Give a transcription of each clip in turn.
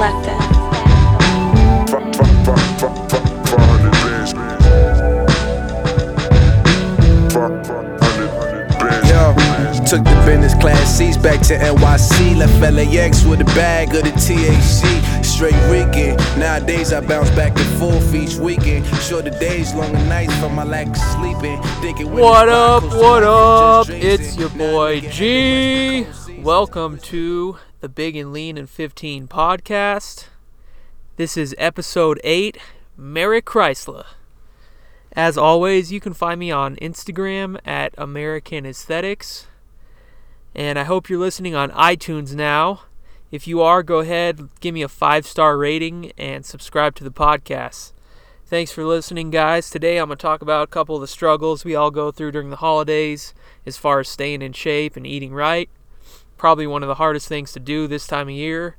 Selector. Yo, took the business class seats back to NYC. Left LAX with a bag of the THC. Straight weekend. Nowadays I bounce back and forth each weekend. Shorter days, longer nights from my lack of sleeping. Thinking What up? What up? It's your boy G. Welcome to the Big and Lean and 15 podcast. This is episode 8. Merry Chrysler. As always, you can find me on Instagram at American Aesthetics. And I hope you're listening on iTunes now. If you are, go ahead, give me a five star rating and subscribe to the podcast. Thanks for listening, guys. Today I'm going to talk about a couple of the struggles we all go through during the holidays as far as staying in shape and eating right. Probably one of the hardest things to do this time of year.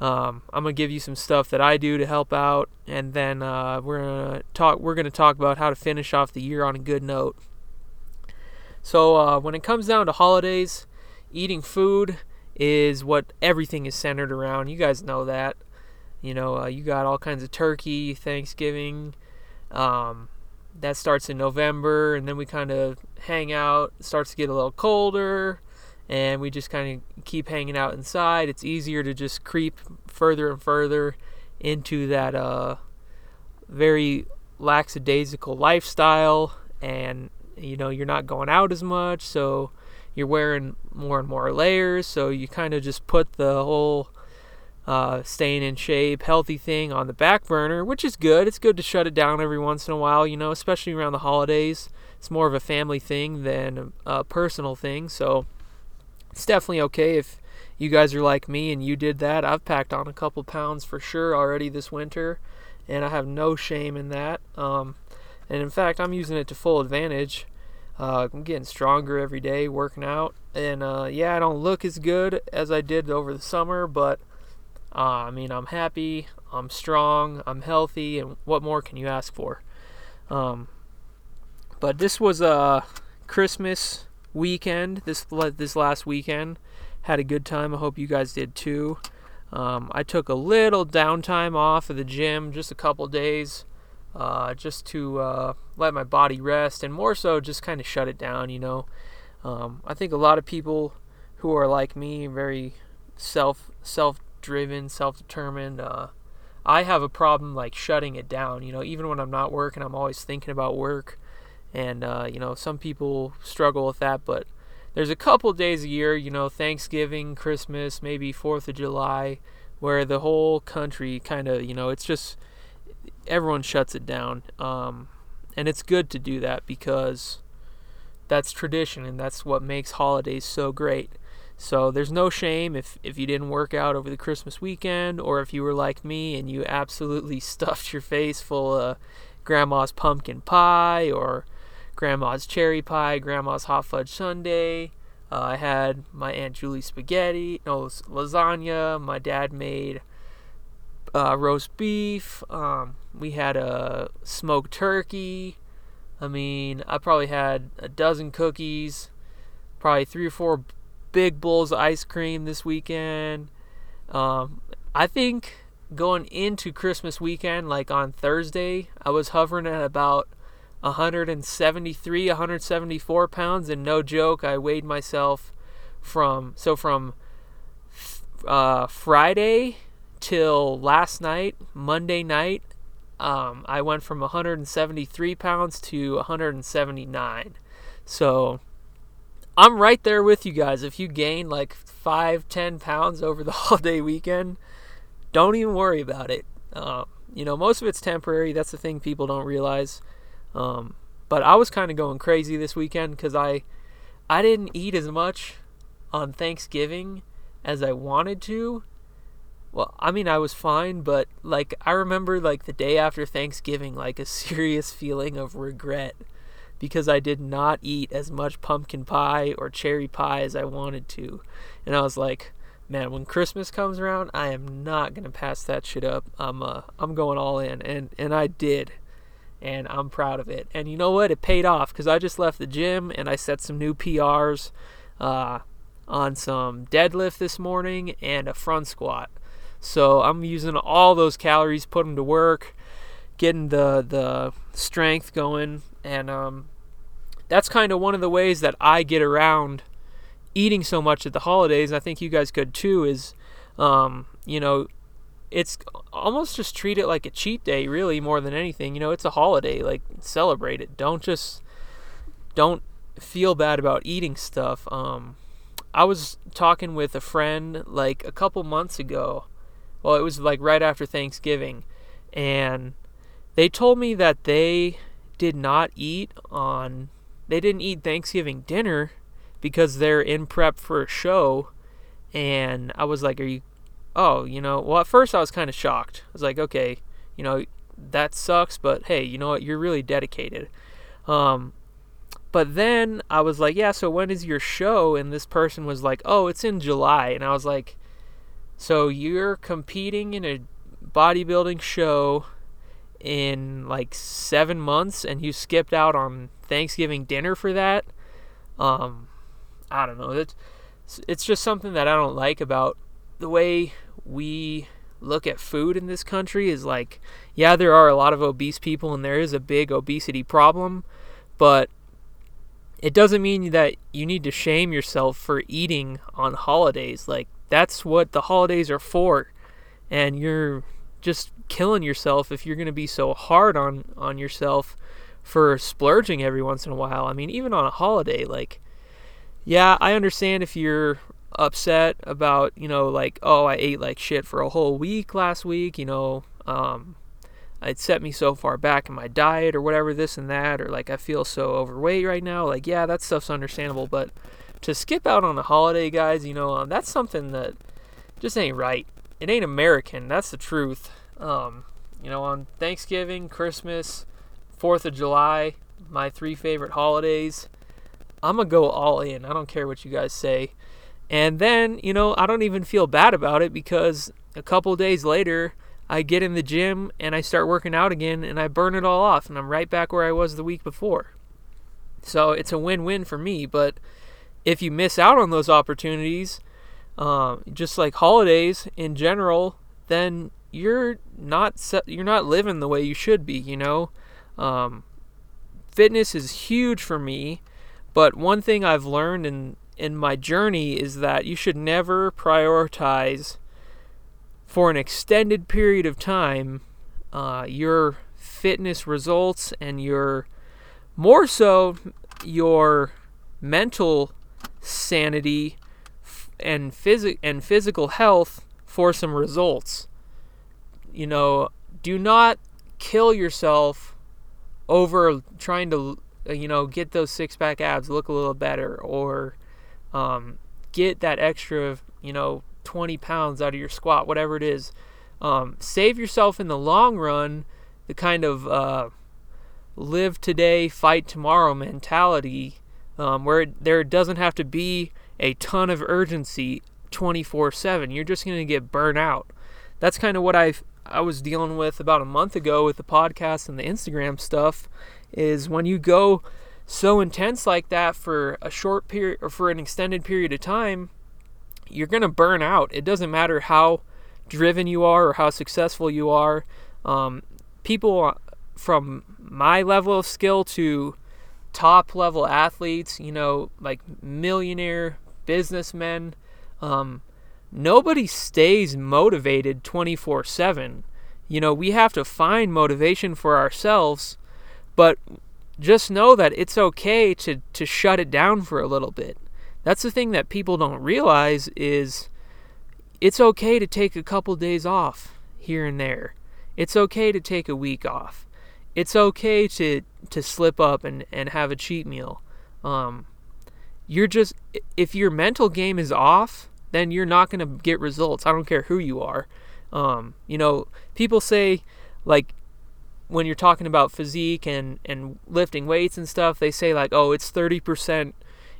Um, I'm gonna give you some stuff that I do to help out, and then uh, we're gonna talk. We're gonna talk about how to finish off the year on a good note. So uh, when it comes down to holidays, eating food is what everything is centered around. You guys know that. You know, uh, you got all kinds of turkey, Thanksgiving. Um, that starts in November, and then we kind of hang out. It starts to get a little colder, and we just kind of keep hanging out inside. It's easier to just creep further and further into that uh, very lackadaisical lifestyle, and you know you're not going out as much, so you're wearing more and more layers. So you kind of just put the whole uh, staying in shape, healthy thing on the back burner, which is good. It's good to shut it down every once in a while, you know, especially around the holidays. It's more of a family thing than a personal thing, so it's definitely okay if you guys are like me and you did that. I've packed on a couple pounds for sure already this winter, and I have no shame in that. Um, and in fact, I'm using it to full advantage. Uh, I'm getting stronger every day, working out, and uh, yeah, I don't look as good as I did over the summer, but uh, I mean, I'm happy, I'm strong, I'm healthy, and what more can you ask for? Um, but this was a Christmas weekend. This this last weekend had a good time. I hope you guys did too. Um, I took a little downtime off of the gym, just a couple days, uh, just to uh, let my body rest, and more so just kind of shut it down. You know, um, I think a lot of people who are like me, very self self driven, self determined. Uh, I have a problem like shutting it down. You know, even when I'm not working, I'm always thinking about work, and uh, you know, some people struggle with that. But there's a couple days a year, you know, Thanksgiving, Christmas, maybe Fourth of July, where the whole country kind of, you know, it's just everyone shuts it down, um, and it's good to do that because that's tradition and that's what makes holidays so great. So there's no shame if, if you didn't work out over the Christmas weekend or if you were like me and you absolutely stuffed your face full of grandma's pumpkin pie or grandma's cherry pie, grandma's hot fudge sundae. Uh, I had my Aunt Julie spaghetti, no, lasagna. My dad made uh, roast beef. Um, we had a smoked turkey. I mean, I probably had a dozen cookies, probably three or four big bowls of ice cream this weekend. Um, I think going into Christmas weekend, like on Thursday, I was hovering at about 173, 174 pounds, and no joke, I weighed myself from so from uh, Friday till last night, Monday night. Um, I went from 173 pounds to 179. So I'm right there with you guys. If you gain like five, ten pounds over the holiday weekend, don't even worry about it. Um, you know, most of it's temporary. That's the thing people don't realize. Um, but I was kind of going crazy this weekend because I, I didn't eat as much on Thanksgiving as I wanted to. Well, I mean, I was fine, but like I remember like the day after Thanksgiving, like a serious feeling of regret because I did not eat as much pumpkin pie or cherry pie as I wanted to. And I was like, man, when Christmas comes around, I am not going to pass that shit up. I'm uh I'm going all in and and I did. And I'm proud of it. And you know what? It paid off cuz I just left the gym and I set some new PRs uh on some deadlift this morning and a front squat. So I'm using all those calories, put them to work, getting the the strength going, and um, that's kind of one of the ways that I get around eating so much at the holidays. I think you guys could too. Is um, you know, it's almost just treat it like a cheat day, really, more than anything. You know, it's a holiday. Like celebrate it. Don't just don't feel bad about eating stuff. Um, I was talking with a friend like a couple months ago. Well, it was like right after Thanksgiving, and they told me that they did not eat on they didn't eat Thanksgiving dinner because they're in prep for a show and I was like, "Are you oh, you know, well at first I was kind of shocked. I was like, "Okay, you know, that sucks, but hey, you know what? You're really dedicated." Um but then I was like, "Yeah, so when is your show?" And this person was like, "Oh, it's in July." And I was like, "So you're competing in a bodybuilding show in like seven months and you skipped out on Thanksgiving dinner for that. Um, I don't know. It's, it's just something that I don't like about the way we look at food in this country is like, yeah, there are a lot of obese people and there is a big obesity problem, but it doesn't mean that you need to shame yourself for eating on holidays. Like, that's what the holidays are for. And you're just killing yourself if you're going to be so hard on on yourself for splurging every once in a while. I mean, even on a holiday, like, yeah, I understand if you're upset about, you know, like, oh, I ate like shit for a whole week last week, you know, um, it set me so far back in my diet or whatever, this and that, or like I feel so overweight right now. Like, yeah, that stuff's understandable, but to skip out on a holiday, guys, you know, um, that's something that just ain't right. It ain't American. That's the truth. Um, you know, on Thanksgiving, Christmas, Fourth of July, my three favorite holidays. I'm gonna go all in. I don't care what you guys say. And then, you know, I don't even feel bad about it because a couple days later, I get in the gym and I start working out again and I burn it all off and I'm right back where I was the week before. So it's a win win for me. But if you miss out on those opportunities, um, just like holidays in general, then you're not you're not living the way you should be. You know, um, fitness is huge for me, but one thing I've learned in in my journey is that you should never prioritize for an extended period of time uh, your fitness results and your more so your mental sanity and phys- and physical health for some results. You know, do not kill yourself over trying to, you know, get those six pack abs look a little better or um, get that extra, you know, 20 pounds out of your squat, whatever it is. Um, save yourself in the long run the kind of uh, live today, fight tomorrow mentality um, where there doesn't have to be a ton of urgency 24 7. You're just going to get burnt out. That's kind of what I've I was dealing with about a month ago with the podcast and the Instagram stuff is when you go so intense like that for a short period or for an extended period of time, you're going to burn out. It doesn't matter how driven you are or how successful you are. Um, people from my level of skill to top level athletes, you know, like millionaire businessmen, um, nobody stays motivated 24 7. You know, we have to find motivation for ourselves, but just know that it's okay to, to shut it down for a little bit. That's the thing that people don't realize is it's okay to take a couple days off here and there. It's okay to take a week off. It's okay to, to slip up and, and have a cheat meal. Um, you're just, if your mental game is off, then you're not going to get results. I don't care who you are. Um, you know, people say, like, when you're talking about physique and, and lifting weights and stuff, they say, like, oh, it's 30%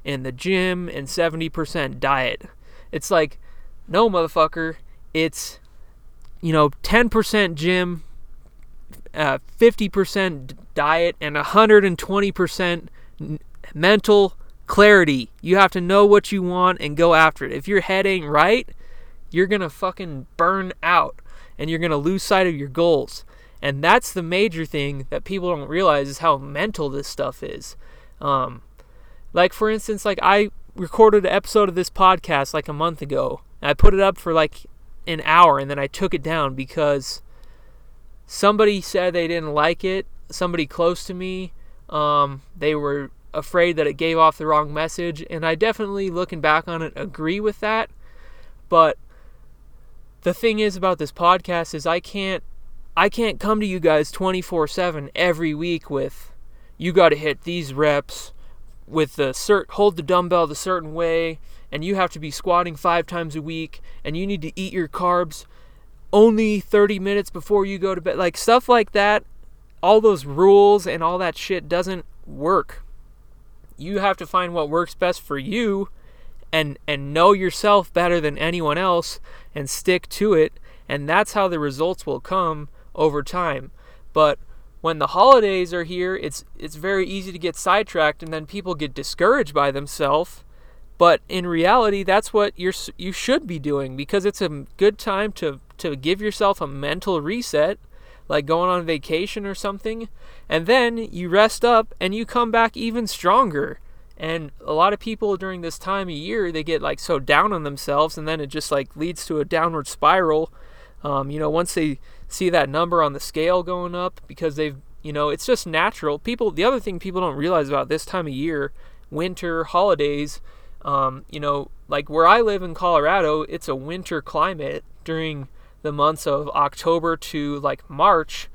in the gym and 70% diet. It's like, no, motherfucker. It's, you know, 10% gym, uh, 50% diet, and 120% mental clarity. You have to know what you want and go after it. If your head ain't right, you're going to fucking burn out and you're going to lose sight of your goals. And that's the major thing that people don't realize is how mental this stuff is. Um, like for instance, like I recorded an episode of this podcast like a month ago. And I put it up for like an hour and then I took it down because somebody said they didn't like it. Somebody close to me, um, they were afraid that it gave off the wrong message, and I definitely, looking back on it, agree with that. But the thing is about this podcast is I can't I can't come to you guys 24/7 every week with you got to hit these reps with the cert hold the dumbbell the certain way and you have to be squatting 5 times a week and you need to eat your carbs only 30 minutes before you go to bed. Like stuff like that all those rules and all that shit doesn't work. You have to find what works best for you and and know yourself better than anyone else and stick to it and that's how the results will come over time. But when the holidays are here it's it's very easy to get sidetracked and then people get discouraged by themselves. But in reality that's what you're you should be doing because it's a good time to to give yourself a mental reset like going on vacation or something. And then you rest up and you come back even stronger. And a lot of people during this time of year, they get like so down on themselves, and then it just like leads to a downward spiral. Um, you know, once they see that number on the scale going up because they've, you know, it's just natural. People, the other thing people don't realize about this time of year, winter, holidays, um, you know, like where I live in Colorado, it's a winter climate during the months of October to like March.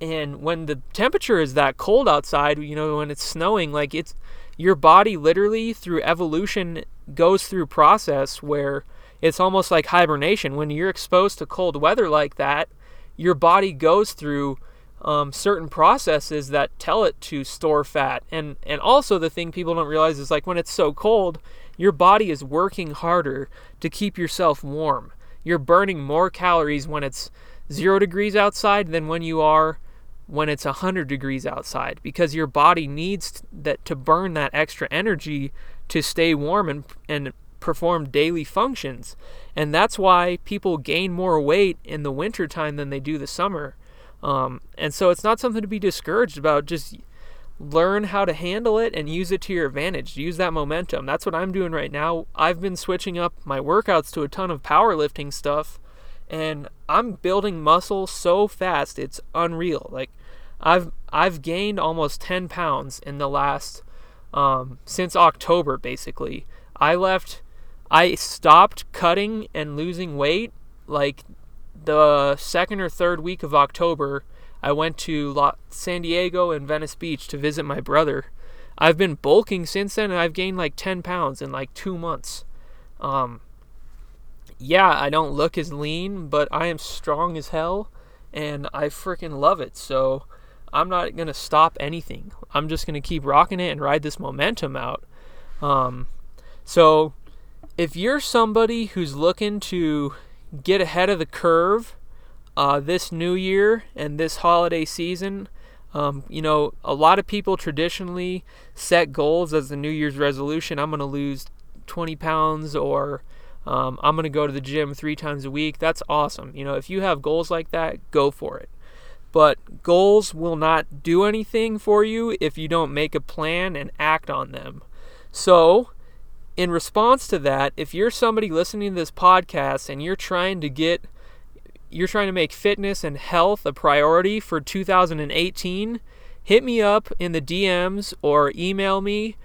And when the temperature is that cold outside, you know, when it's snowing, like it's, your body literally through evolution goes through process where it's almost like hibernation. When you're exposed to cold weather like that your body goes through um, certain processes that tell it to store fat. And and also the thing people don't realize is like when it's so cold your body is working harder to keep yourself warm. You're burning more calories when it's zero degrees outside than when you are when it's 100 degrees outside because your body needs that to burn that extra energy to stay warm and and perform daily functions. And that's why people gain more weight in the wintertime than they do the summer. Um, and so it's not something to be discouraged about. Just learn how to handle it and use it to your advantage. Use that momentum. That's what I'm doing right now. I've been switching up my workouts to a ton of powerlifting stuff and I'm building muscle so fast it's unreal. Like I've I've gained almost 10 pounds in the last um, since October basically. I left I stopped cutting and losing weight like the second or third week of October. I went to San Diego and Venice Beach to visit my brother. I've been bulking since then and I've gained like 10 pounds in like 2 months. Um, yeah, I don't look as lean, but I am strong as hell and I freaking love it. So I'm not going to stop anything. I'm just going to keep rocking it and ride this momentum out. Um, so if you're somebody who's looking to get ahead of the curve uh, this new year and this holiday season, um, you know, a lot of people traditionally set goals as the New Year's resolution. I'm going to lose 20 pounds or um, I'm going to go to the gym three times a week. That's awesome. You know, if you have goals like that, go for it. But goals will not do anything for you if you don't make a plan and act on them. So, in response to that, if you're somebody listening to this podcast and you're trying to get you're trying to make fitness and health a priority for 2018, hit me up in the DMs or email me.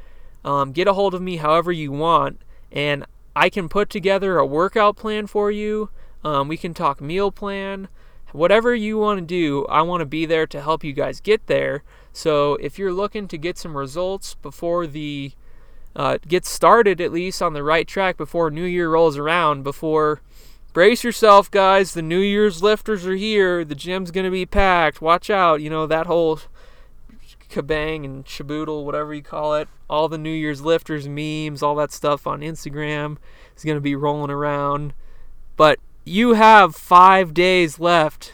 Um, get a hold of me however you want, and I can put together a workout plan for you. Um, we can talk meal plan. Whatever you want to do, I want to be there to help you guys get there. So if you're looking to get some results before the uh, get started at least on the right track before New Year rolls around, before brace yourself, guys. The New Year's lifters are here. The gym's gonna be packed. Watch out. You know that whole kabang and shaboodle, whatever you call it. All the New Year's lifters memes, all that stuff on Instagram is to be rolling around. But you have five days left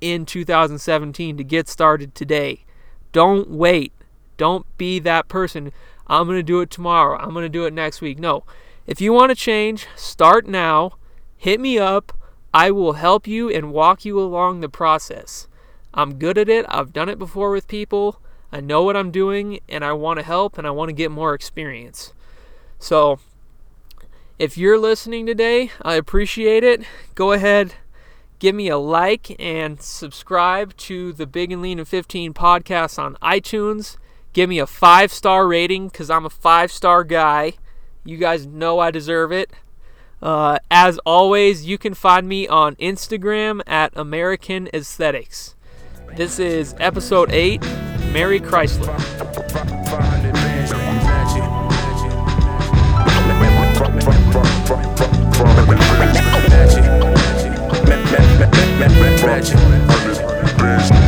in 2017 to get started today. Don't wait. Don't be that person. I'm going to do it tomorrow. I'm going to do it next week. No. If you want to change, start now. hit me up. I will help you and walk you along the process. I'm good at it. I've done it before with people. I know what I'm doing and I want to help and I want to get more experience. So, if you're listening today, I appreciate it. Go ahead, give me a like and subscribe to the Big and Lean and 15 podcast on iTunes. Give me a five star rating because I'm a five star guy. You guys know I deserve it. Uh, as always, you can find me on Instagram at American Aesthetics. This is episode 8 Merry Chrysler. Magic.